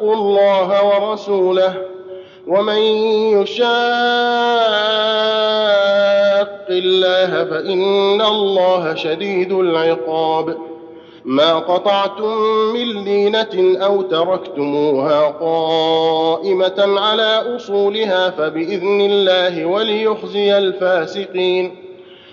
شاقوا الله ورسوله ومن يشاق الله فإن الله شديد العقاب. ما قطعتم من لينة أو تركتموها قائمة على أصولها فبإذن الله وليخزي الفاسقين.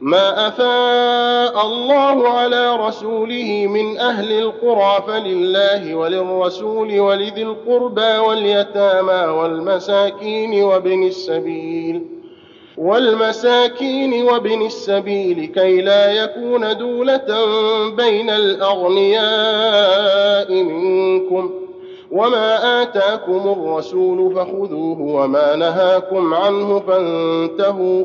ما أفاء الله على رسوله من أهل القرى فلله وللرسول ولذي القربى واليتامى والمساكين وابن السبيل والمساكين وابن السبيل كي لا يكون دولة بين الأغنياء منكم وما آتاكم الرسول فخذوه وما نهاكم عنه فانتهوا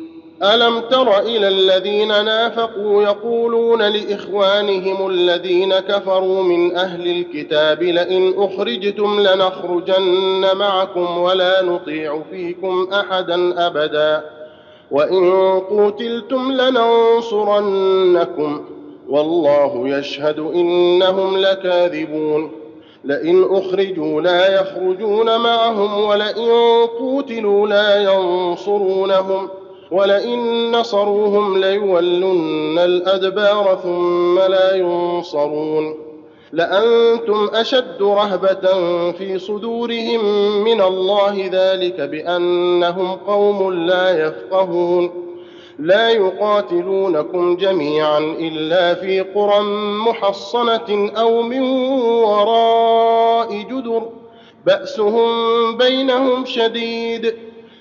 ألم تر إلى الذين نافقوا يقولون لإخوانهم الذين كفروا من أهل الكتاب لئن أخرجتم لنخرجن معكم ولا نطيع فيكم أحدا أبدا وإن قتلتم لننصرنكم والله يشهد إنهم لكاذبون لئن أخرجوا لا يخرجون معهم ولئن قوتلوا لا ينصرونهم ولئن نصروهم ليولن الأدبار ثم لا ينصرون. لأنتم أشد رهبة في صدورهم من الله ذلك بأنهم قوم لا يفقهون. لا يقاتلونكم جميعا إلا في قرى محصنة أو من وراء جدر. بأسهم بينهم شديد.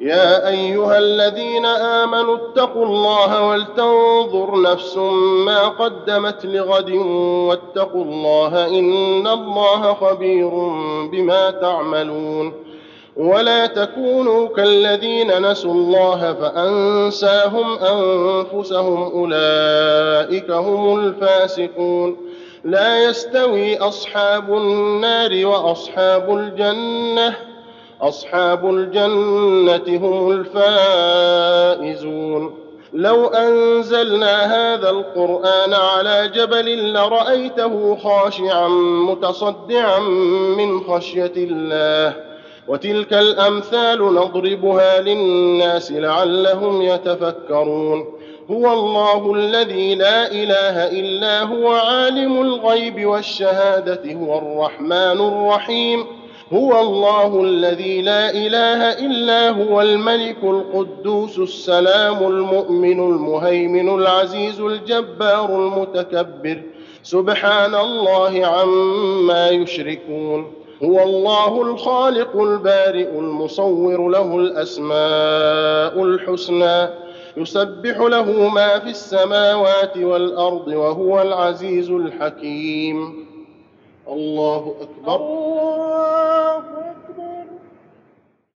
يا أيها الذين آمنوا اتقوا الله ولتنظر نفس ما قدمت لغد واتقوا الله إن الله خبير بما تعملون ولا تكونوا كالذين نسوا الله فأنساهم أنفسهم أولئك هم الفاسقون لا يستوي أصحاب النار وأصحاب الجنة أصحاب الجنة هم الفائزون. لو أنزلنا هذا القرآن على جبل لرأيته خاشعا متصدعا من خشية الله. وتلك الأمثال نضربها للناس لعلهم يتفكرون. هو الله الذي لا إله إلا هو عالم الغيب والشهادة هو الرحمن الرحيم. هو الله الذي لا إله إلا هو الملك القدوس السلام المؤمن المهيمن العزيز الجبار المتكبر. سبحان الله عما يشركون. هو الله الخالق البارئ المصور له الأسماء الحسنى. يسبح له ما في السماوات والأرض وهو العزيز الحكيم. الله أكبر.